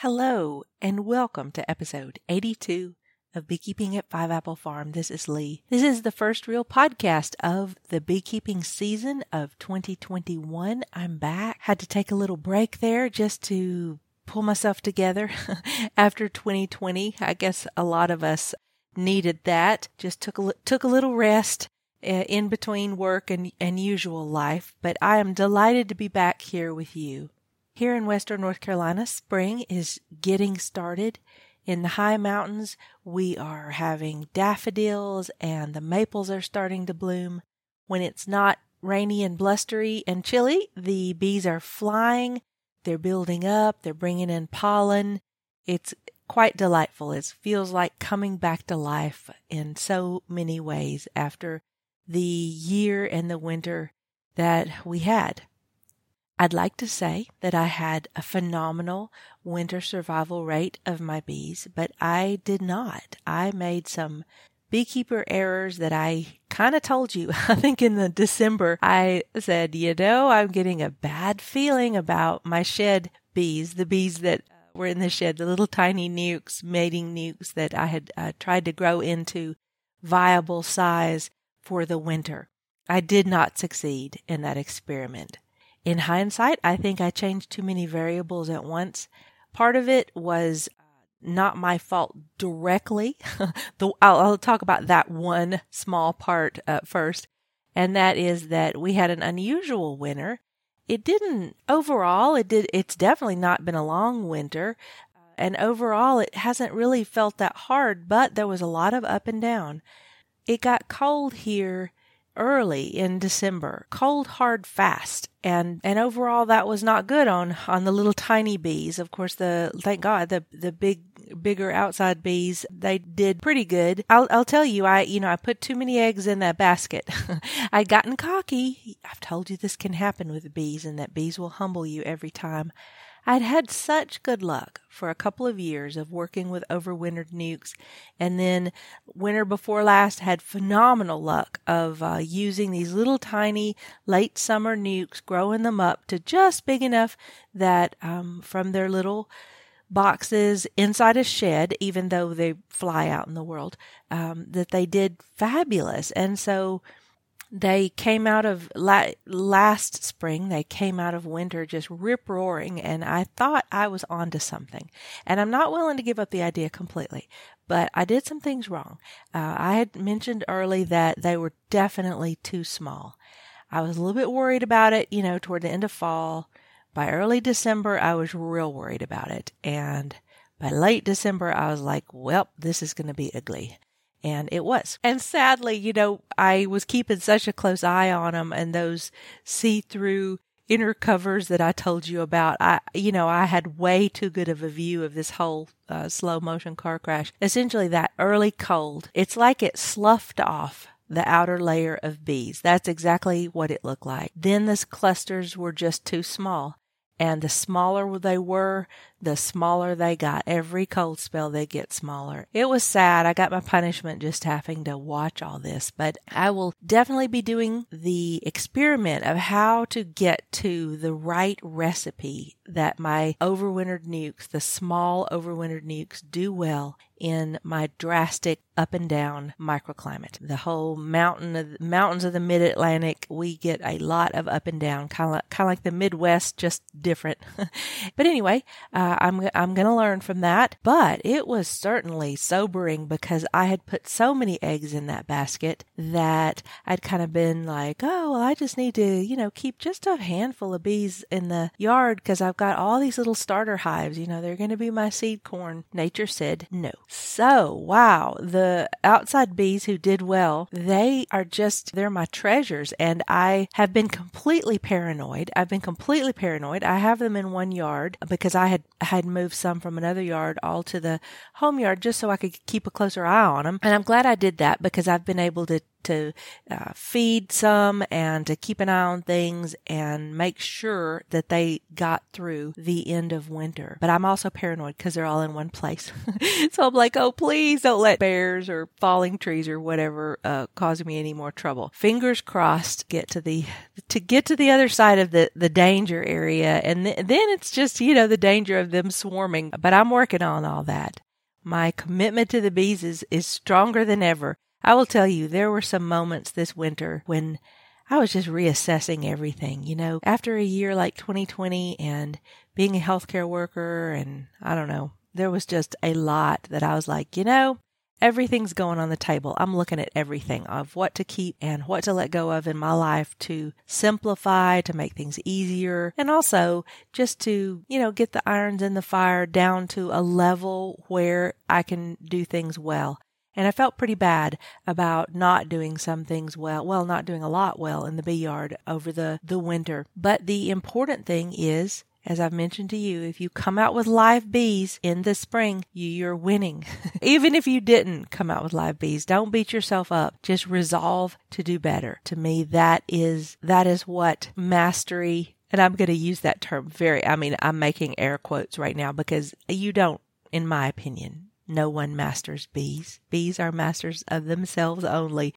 Hello, and welcome to episode 82 of Beekeeping at Five Apple Farm. This is Lee. This is the first real podcast of the beekeeping season of 2021. I'm back. Had to take a little break there just to pull myself together after 2020. I guess a lot of us needed that. Just took a, took a little rest uh, in between work and, and usual life, but I am delighted to be back here with you. Here in western North Carolina, spring is getting started. In the high mountains, we are having daffodils and the maples are starting to bloom. When it's not rainy and blustery and chilly, the bees are flying, they're building up, they're bringing in pollen. It's quite delightful. It feels like coming back to life in so many ways after the year and the winter that we had. I'd like to say that I had a phenomenal winter survival rate of my bees, but I did not. I made some beekeeper errors that I kind of told you. I think in the December, I said, you know, I'm getting a bad feeling about my shed bees, the bees that were in the shed, the little tiny nukes, mating nukes that I had uh, tried to grow into viable size for the winter. I did not succeed in that experiment. In hindsight, I think I changed too many variables at once. Part of it was uh, not my fault directly. the, I'll, I'll, talk about that one small part uh, first, and that is that we had an unusual winter. It didn't overall. It did. It's definitely not been a long winter, uh, and overall, it hasn't really felt that hard. But there was a lot of up and down. It got cold here early in December, cold, hard, fast. And, and overall that was not good on, on the little tiny bees. Of course, the, thank God, the, the big, bigger outside bees, they did pretty good. I'll, I'll tell you, I, you know, I put too many eggs in that basket. I'd gotten cocky. I've told you this can happen with bees and that bees will humble you every time. I'd had such good luck for a couple of years of working with overwintered nukes, and then winter before last had phenomenal luck of uh, using these little tiny late summer nukes, growing them up to just big enough that um, from their little boxes inside a shed, even though they fly out in the world, um, that they did fabulous. And so they came out of la- last spring, they came out of winter just rip roaring, and I thought I was onto something. And I'm not willing to give up the idea completely, but I did some things wrong. Uh, I had mentioned early that they were definitely too small. I was a little bit worried about it, you know, toward the end of fall. By early December, I was real worried about it. And by late December, I was like, well, this is going to be ugly. And it was. And sadly, you know, I was keeping such a close eye on them and those see through inner covers that I told you about. I, you know, I had way too good of a view of this whole uh, slow motion car crash. Essentially, that early cold, it's like it sloughed off the outer layer of bees. That's exactly what it looked like. Then the clusters were just too small. And the smaller they were, the smaller they got. Every cold spell, they get smaller. It was sad. I got my punishment just having to watch all this, but I will definitely be doing the experiment of how to get to the right recipe that my overwintered nukes, the small overwintered nukes do well in my drastic up and down microclimate. The whole mountain of mountains of the mid Atlantic, we get a lot of up and down, kind of like, kind of like the Midwest, just different. but anyway, uh, I'm I'm going to learn from that. But it was certainly sobering because I had put so many eggs in that basket that I'd kind of been like, oh, well, I just need to, you know, keep just a handful of bees in the yard because I've got all these little starter hives. You know, they're going to be my seed corn. Nature said no. So, wow, the outside bees who did well, they are just, they're my treasures. And I have been completely paranoid. I've been completely paranoid. I have them in one yard because I had, had moved some from another yard all to the home yard just so I could keep a closer eye on them. And I'm glad I did that because I've been able to to uh, feed some and to keep an eye on things and make sure that they got through the end of winter. But I'm also paranoid because they're all in one place. so I'm like, oh, please don't let bears or falling trees or whatever uh, cause me any more trouble. Fingers crossed, get to the to get to the other side of the the danger area, and th- then it's just you know the danger of them swarming. But I'm working on all that. My commitment to the bees is, is stronger than ever. I will tell you, there were some moments this winter when I was just reassessing everything. You know, after a year like 2020 and being a healthcare worker, and I don't know, there was just a lot that I was like, you know, everything's going on the table. I'm looking at everything of what to keep and what to let go of in my life to simplify, to make things easier, and also just to, you know, get the irons in the fire down to a level where I can do things well. And I felt pretty bad about not doing some things well, well, not doing a lot well in the bee yard over the, the winter. But the important thing is as I've mentioned to you, if you come out with live bees in the spring, you you're winning. Even if you didn't come out with live bees, don't beat yourself up. Just resolve to do better. To me, that is, that is what mastery, and I'm going to use that term very, I mean, I'm making air quotes right now because you don't, in my opinion, no one masters bees. Bees are masters of themselves only.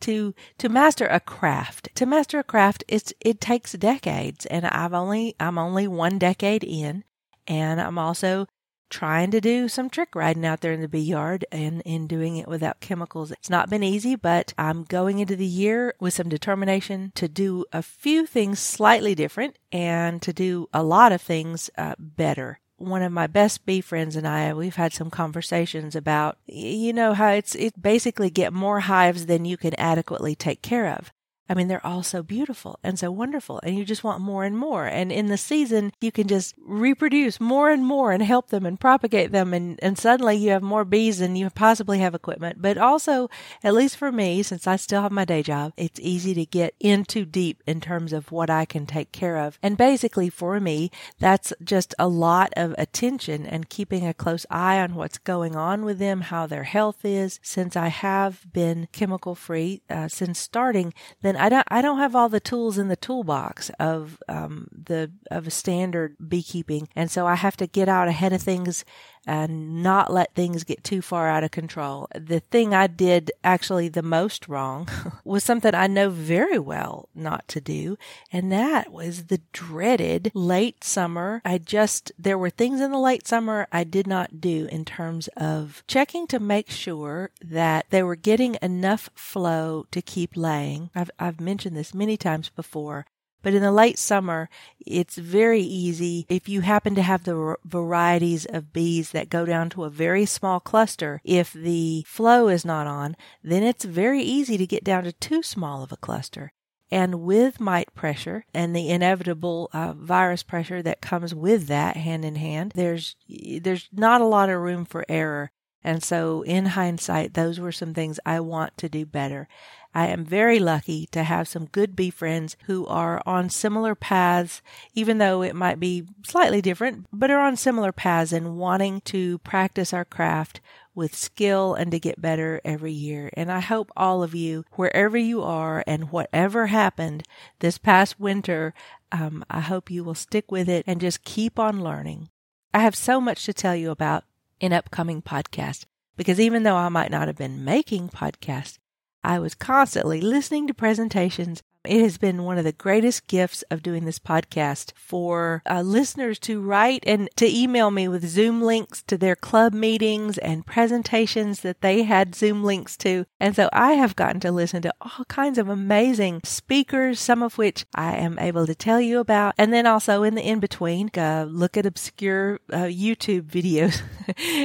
To to master a craft to master a craft it's it takes decades and i've only i'm only one decade in and i'm also trying to do some trick riding out there in the bee yard and in doing it without chemicals. It's not been easy but i'm going into the year with some determination to do a few things slightly different and to do a lot of things uh, better one of my best bee friends and I, we've had some conversations about, you know, how it's, it basically get more hives than you can adequately take care of. I mean, they're all so beautiful and so wonderful, and you just want more and more. And in the season, you can just reproduce more and more and help them and propagate them. And, and suddenly you have more bees than you possibly have equipment. But also, at least for me, since I still have my day job, it's easy to get into deep in terms of what I can take care of. And basically, for me, that's just a lot of attention and keeping a close eye on what's going on with them, how their health is. Since I have been chemical free uh, since starting, then I don't I don't have all the tools in the toolbox of um, the of a standard beekeeping, and so I have to get out ahead of things and not let things get too far out of control. The thing I did actually the most wrong was something I know very well not to do, and that was the dreaded late summer. I just, there were things in the late summer I did not do in terms of checking to make sure that they were getting enough flow to keep laying. I've, I've mentioned this many times before. But in the late summer, it's very easy if you happen to have the varieties of bees that go down to a very small cluster. If the flow is not on, then it's very easy to get down to too small of a cluster. And with mite pressure and the inevitable uh, virus pressure that comes with that hand in hand, there's there's not a lot of room for error. And so, in hindsight, those were some things I want to do better. I am very lucky to have some good bee friends who are on similar paths, even though it might be slightly different, but are on similar paths and wanting to practice our craft with skill and to get better every year. And I hope all of you, wherever you are and whatever happened this past winter, um, I hope you will stick with it and just keep on learning. I have so much to tell you about in upcoming podcasts because even though I might not have been making podcasts, I was constantly listening to presentations it has been one of the greatest gifts of doing this podcast for uh, listeners to write and to email me with Zoom links to their club meetings and presentations that they had Zoom links to. And so I have gotten to listen to all kinds of amazing speakers, some of which I am able to tell you about. And then also in the in between, uh, look at obscure uh, YouTube videos.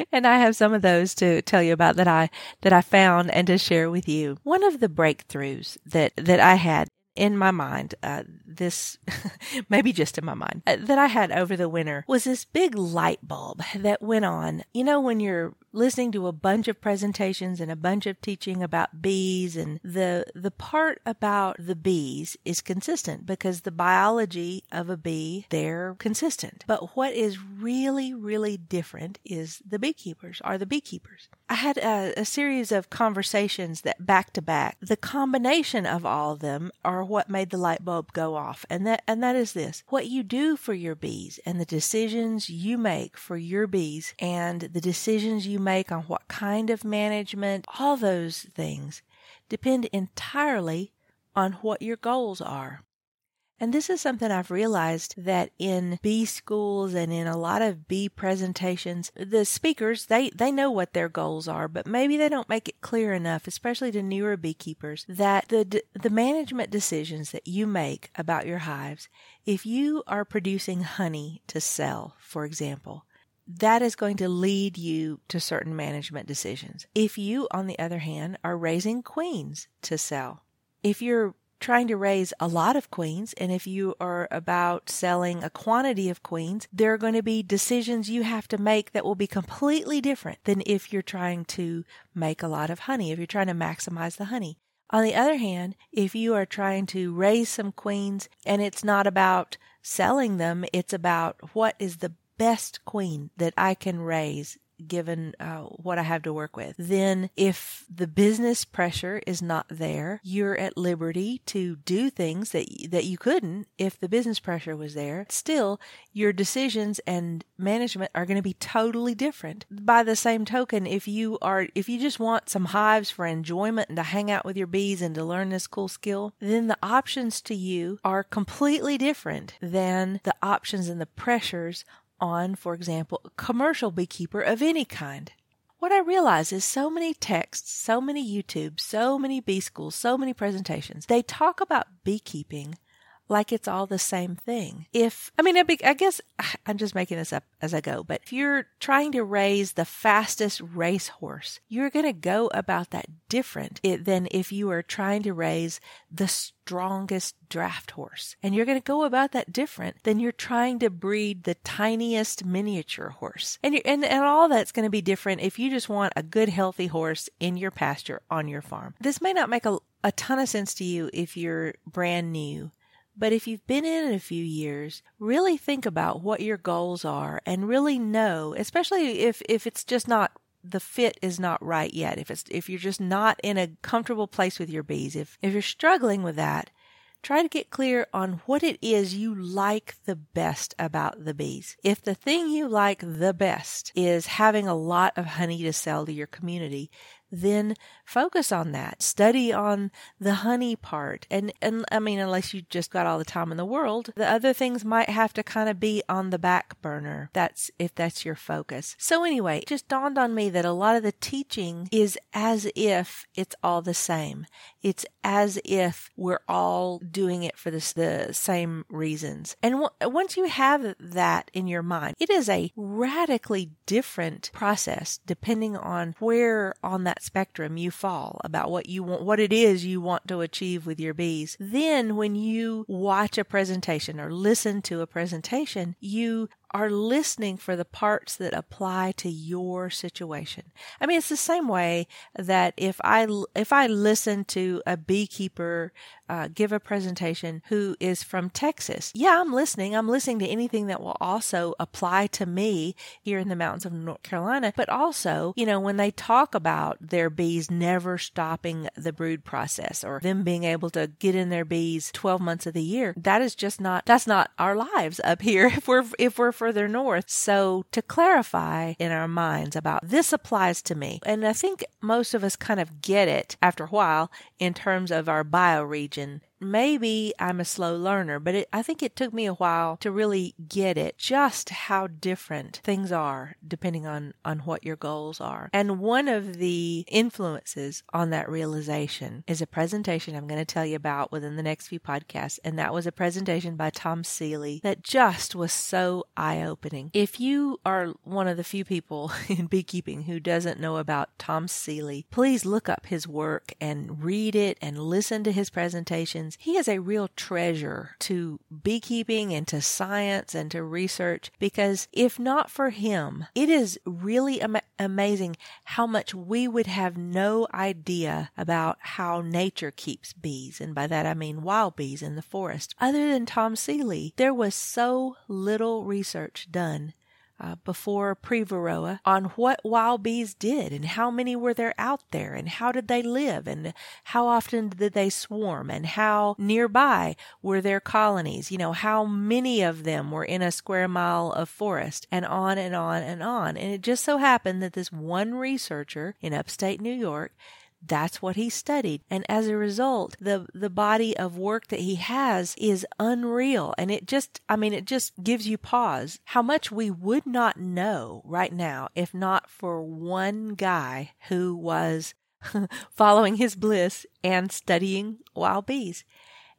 and I have some of those to tell you about that I, that I found and to share with you. One of the breakthroughs that, that I had in my mind, uh, this maybe just in my mind uh, that I had over the winter was this big light bulb that went on. You know, when you're listening to a bunch of presentations and a bunch of teaching about bees and the the part about the bees is consistent because the biology of a bee they're consistent. But what is really really different is the beekeepers are the beekeepers. I had a, a series of conversations that back to back. The combination of all of them are what made the light bulb go off. And that and that is this. What you do for your bees and the decisions you make for your bees and the decisions you make on what kind of management, all those things depend entirely on what your goals are. And this is something I've realized that in bee schools and in a lot of bee presentations, the speakers, they, they know what their goals are, but maybe they don't make it clear enough, especially to newer beekeepers, that the, the management decisions that you make about your hives, if you are producing honey to sell, for example, that is going to lead you to certain management decisions. If you, on the other hand, are raising queens to sell, if you're trying to raise a lot of queens and if you are about selling a quantity of queens, there are going to be decisions you have to make that will be completely different than if you're trying to make a lot of honey, if you're trying to maximize the honey. On the other hand, if you are trying to raise some queens and it's not about selling them, it's about what is the best queen that I can raise given uh, what I have to work with. Then, if the business pressure is not there, you're at liberty to do things that that you couldn't if the business pressure was there. Still, your decisions and management are going to be totally different. By the same token, if you are if you just want some hives for enjoyment and to hang out with your bees and to learn this cool skill, then the options to you are completely different than the options and the pressures on, for example, a commercial beekeeper of any kind. What I realize is so many texts, so many YouTube, so many bee schools, so many presentations, they talk about beekeeping like it's all the same thing. If, I mean, I guess I'm just making this up as I go, but if you're trying to raise the fastest racehorse, you're going to go about that different than if you are trying to raise the strongest draft horse. And you're going to go about that different than you're trying to breed the tiniest miniature horse. And, and, and all that's going to be different if you just want a good, healthy horse in your pasture on your farm. This may not make a, a ton of sense to you if you're brand new but if you've been in it a few years, really think about what your goals are and really know, especially if, if it's just not the fit is not right yet. If it's if you're just not in a comfortable place with your bees, if if you're struggling with that, try to get clear on what it is you like the best about the bees. If the thing you like the best is having a lot of honey to sell to your community, then focus on that. Study on the honey part. And, and I mean, unless you just got all the time in the world, the other things might have to kind of be on the back burner. That's if that's your focus. So anyway, it just dawned on me that a lot of the teaching is as if it's all the same. It's as if we're all doing it for the, the same reasons. And w- once you have that in your mind, it is a radically different process depending on where on that spectrum you fall about what you want, what it is you want to achieve with your bees. Then when you watch a presentation or listen to a presentation, you are listening for the parts that apply to your situation. I mean, it's the same way that if I, if I listen to a beekeeper uh, give a presentation who is from Texas, yeah, I'm listening. I'm listening to anything that will also apply to me here in the mountains of North Carolina. But also, you know, when they talk about their bees never stopping the brood process or them being able to get in their bees 12 months of the year, that is just not, that's not our lives up here if we're, if we're further north. So to clarify in our minds about this applies to me. And I think most of us kind of get it after a while in terms of our bioregion maybe I'm a slow learner, but it, I think it took me a while to really get it, just how different things are depending on, on what your goals are. And one of the influences on that realization is a presentation I'm going to tell you about within the next few podcasts. And that was a presentation by Tom Seeley that just was so eye opening. If you are one of the few people in beekeeping who doesn't know about Tom Seeley, please look up his work and read it and listen to his presentation He is a real treasure to beekeeping and to science and to research because if not for him, it is really am- amazing how much we would have no idea about how nature keeps bees. And by that I mean wild bees in the forest. Other than Tom Seeley, there was so little research done uh, before pre Varroa on what wild bees did and how many were there out there and how did they live and how often did they swarm and how nearby were their colonies. You know, how many of them were in a square mile of forest and on and on and on. And it just so happened that this one researcher in upstate New York that's what he studied. And as a result, the, the body of work that he has is unreal. And it just, I mean, it just gives you pause how much we would not know right now if not for one guy who was following his bliss and studying wild bees.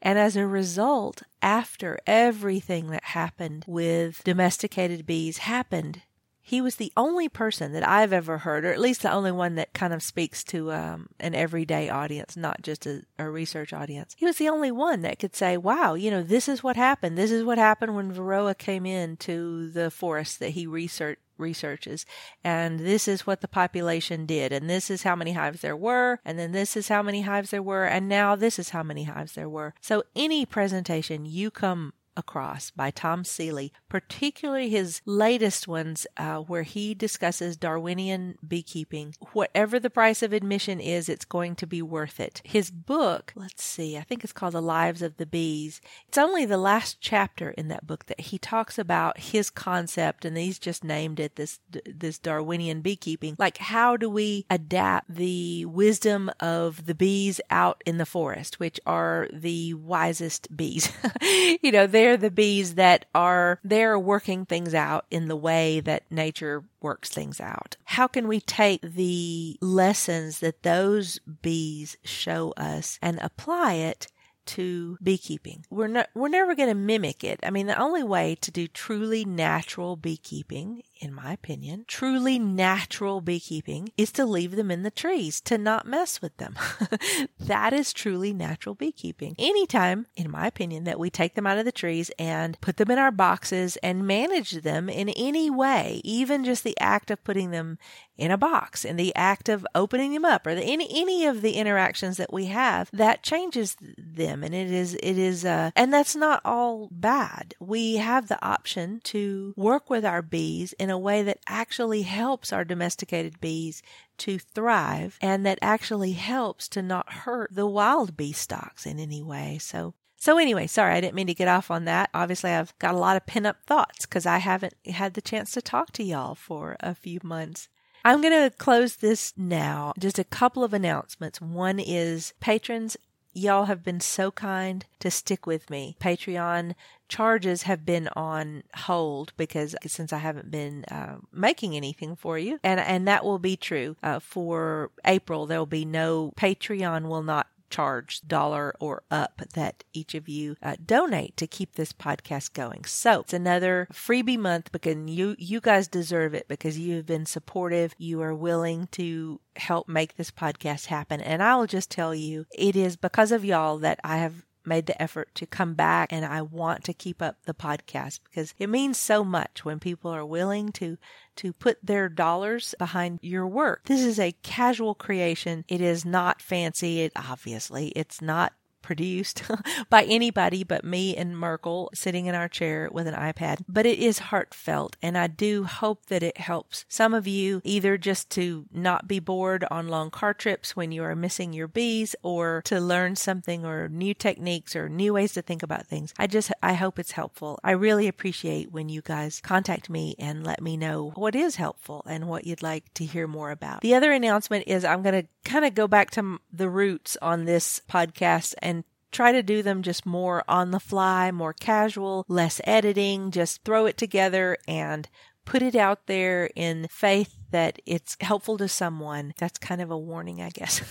And as a result, after everything that happened with domesticated bees happened, he was the only person that I've ever heard, or at least the only one that kind of speaks to um, an everyday audience, not just a, a, research audience. He was the only one that could say, wow, you know, this is what happened. This is what happened when Varroa came into the forest that he researched researches and this is what the population did and this is how many hives there were and then this is how many hives there were and now this is how many hives there were so any presentation you come across by Tom Seeley, particularly his latest ones uh, where he discusses Darwinian beekeeping. Whatever the price of admission is, it's going to be worth it. His book, let's see, I think it's called The Lives of the Bees. It's only the last chapter in that book that he talks about his concept, and he's just named it this this Darwinian beekeeping. Like, how do we adapt the wisdom of the bees out in the forest, which are the wisest bees? you know, they're they're the bees that are they're working things out in the way that nature works things out. How can we take the lessons that those bees show us and apply it to beekeeping. We're not we're never going to mimic it. I mean, the only way to do truly natural beekeeping in my opinion, truly natural beekeeping is to leave them in the trees, to not mess with them. that is truly natural beekeeping. Anytime, in my opinion, that we take them out of the trees and put them in our boxes and manage them in any way, even just the act of putting them in a box and the act of opening them up or the, any any of the interactions that we have that changes them and it is it is uh and that's not all bad we have the option to work with our bees in in a way that actually helps our domesticated bees to thrive and that actually helps to not hurt the wild bee stocks in any way. So so anyway, sorry, I didn't mean to get off on that. Obviously, I've got a lot of pin up thoughts because I haven't had the chance to talk to y'all for a few months. I'm going to close this now. Just a couple of announcements. One is patrons Y'all have been so kind to stick with me. Patreon charges have been on hold because since I haven't been uh, making anything for you, and and that will be true uh, for April. There will be no Patreon will not charge dollar or up that each of you uh, donate to keep this podcast going. So it's another freebie month because you you guys deserve it because you have been supportive. You are willing to help make this podcast happen. And I will just tell you, it is because of y'all that I have made the effort to come back and I want to keep up the podcast because it means so much when people are willing to to put their dollars behind your work. This is a casual creation. It is not fancy. It obviously it's not produced by anybody but me and Merkel sitting in our chair with an iPad, but it is heartfelt. And I do hope that it helps some of you either just to not be bored on long car trips when you are missing your bees or to learn something or new techniques or new ways to think about things. I just, I hope it's helpful. I really appreciate when you guys contact me and let me know what is helpful and what you'd like to hear more about. The other announcement is I'm going to kind of go back to the roots on this podcast and try to do them just more on the fly, more casual, less editing, just throw it together and put it out there in faith that it's helpful to someone, that's kind of a warning, I guess,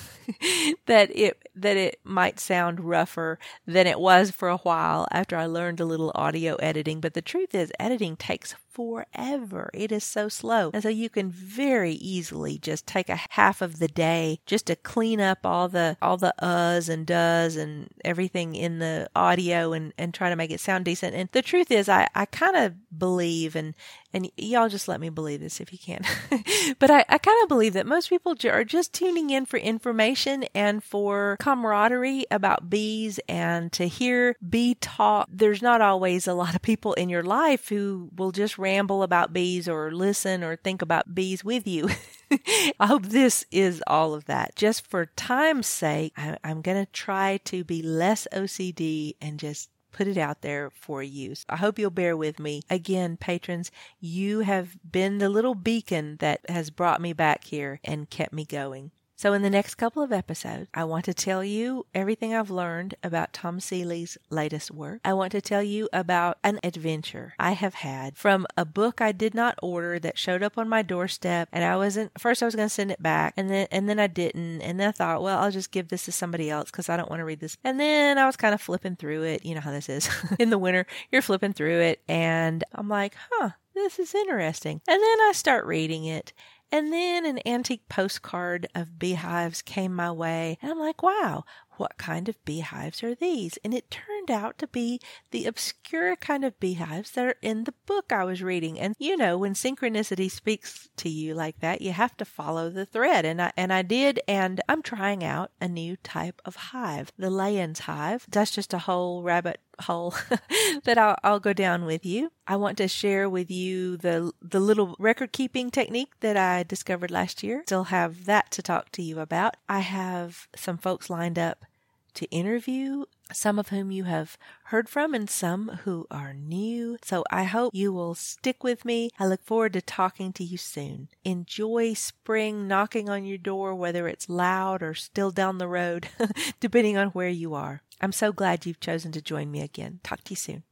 that it that it might sound rougher than it was for a while after I learned a little audio editing. But the truth is, editing takes forever. It is so slow. And so you can very easily just take a half of the day just to clean up all the all the uhs and does and everything in the audio and, and try to make it sound decent. And the truth is I, I kind of believe and and y'all just let me believe this if you can. but I, I kind of believe that most people are just tuning in for information and for camaraderie about bees and to hear bee talk. There's not always a lot of people in your life who will just ramble about bees or listen or think about bees with you. I hope oh, this is all of that. Just for time's sake, I, I'm going to try to be less OCD and just put it out there for you. So I hope you'll bear with me. Again, patrons, you have been the little beacon that has brought me back here and kept me going. So, in the next couple of episodes, I want to tell you everything I've learned about Tom Seeley's latest work. I want to tell you about an adventure I have had from a book I did not order that showed up on my doorstep, and I wasn't first. I was going to send it back, and then and then I didn't, and then I thought, well, I'll just give this to somebody else because I don't want to read this. And then I was kind of flipping through it. You know how this is in the winter. You're flipping through it, and I'm like, huh, this is interesting. And then I start reading it and then an antique postcard of beehives came my way, and I'm like, wow, what kind of beehives are these? And it turned out to be the obscure kind of beehives that are in the book I was reading. And you know, when synchronicity speaks to you like that, you have to follow the thread. And I, and I did. And I'm trying out a new type of hive, the Layens hive. That's just a whole rabbit hole that I'll, I'll go down with you. I want to share with you the the little record keeping technique that I discovered last year. Still have that to talk to you about. I have some folks lined up to interview, some of whom you have heard from and some who are new. So I hope you will stick with me. I look forward to talking to you soon. Enjoy spring knocking on your door, whether it's loud or still down the road, depending on where you are. I'm so glad you've chosen to join me again. Talk to you soon.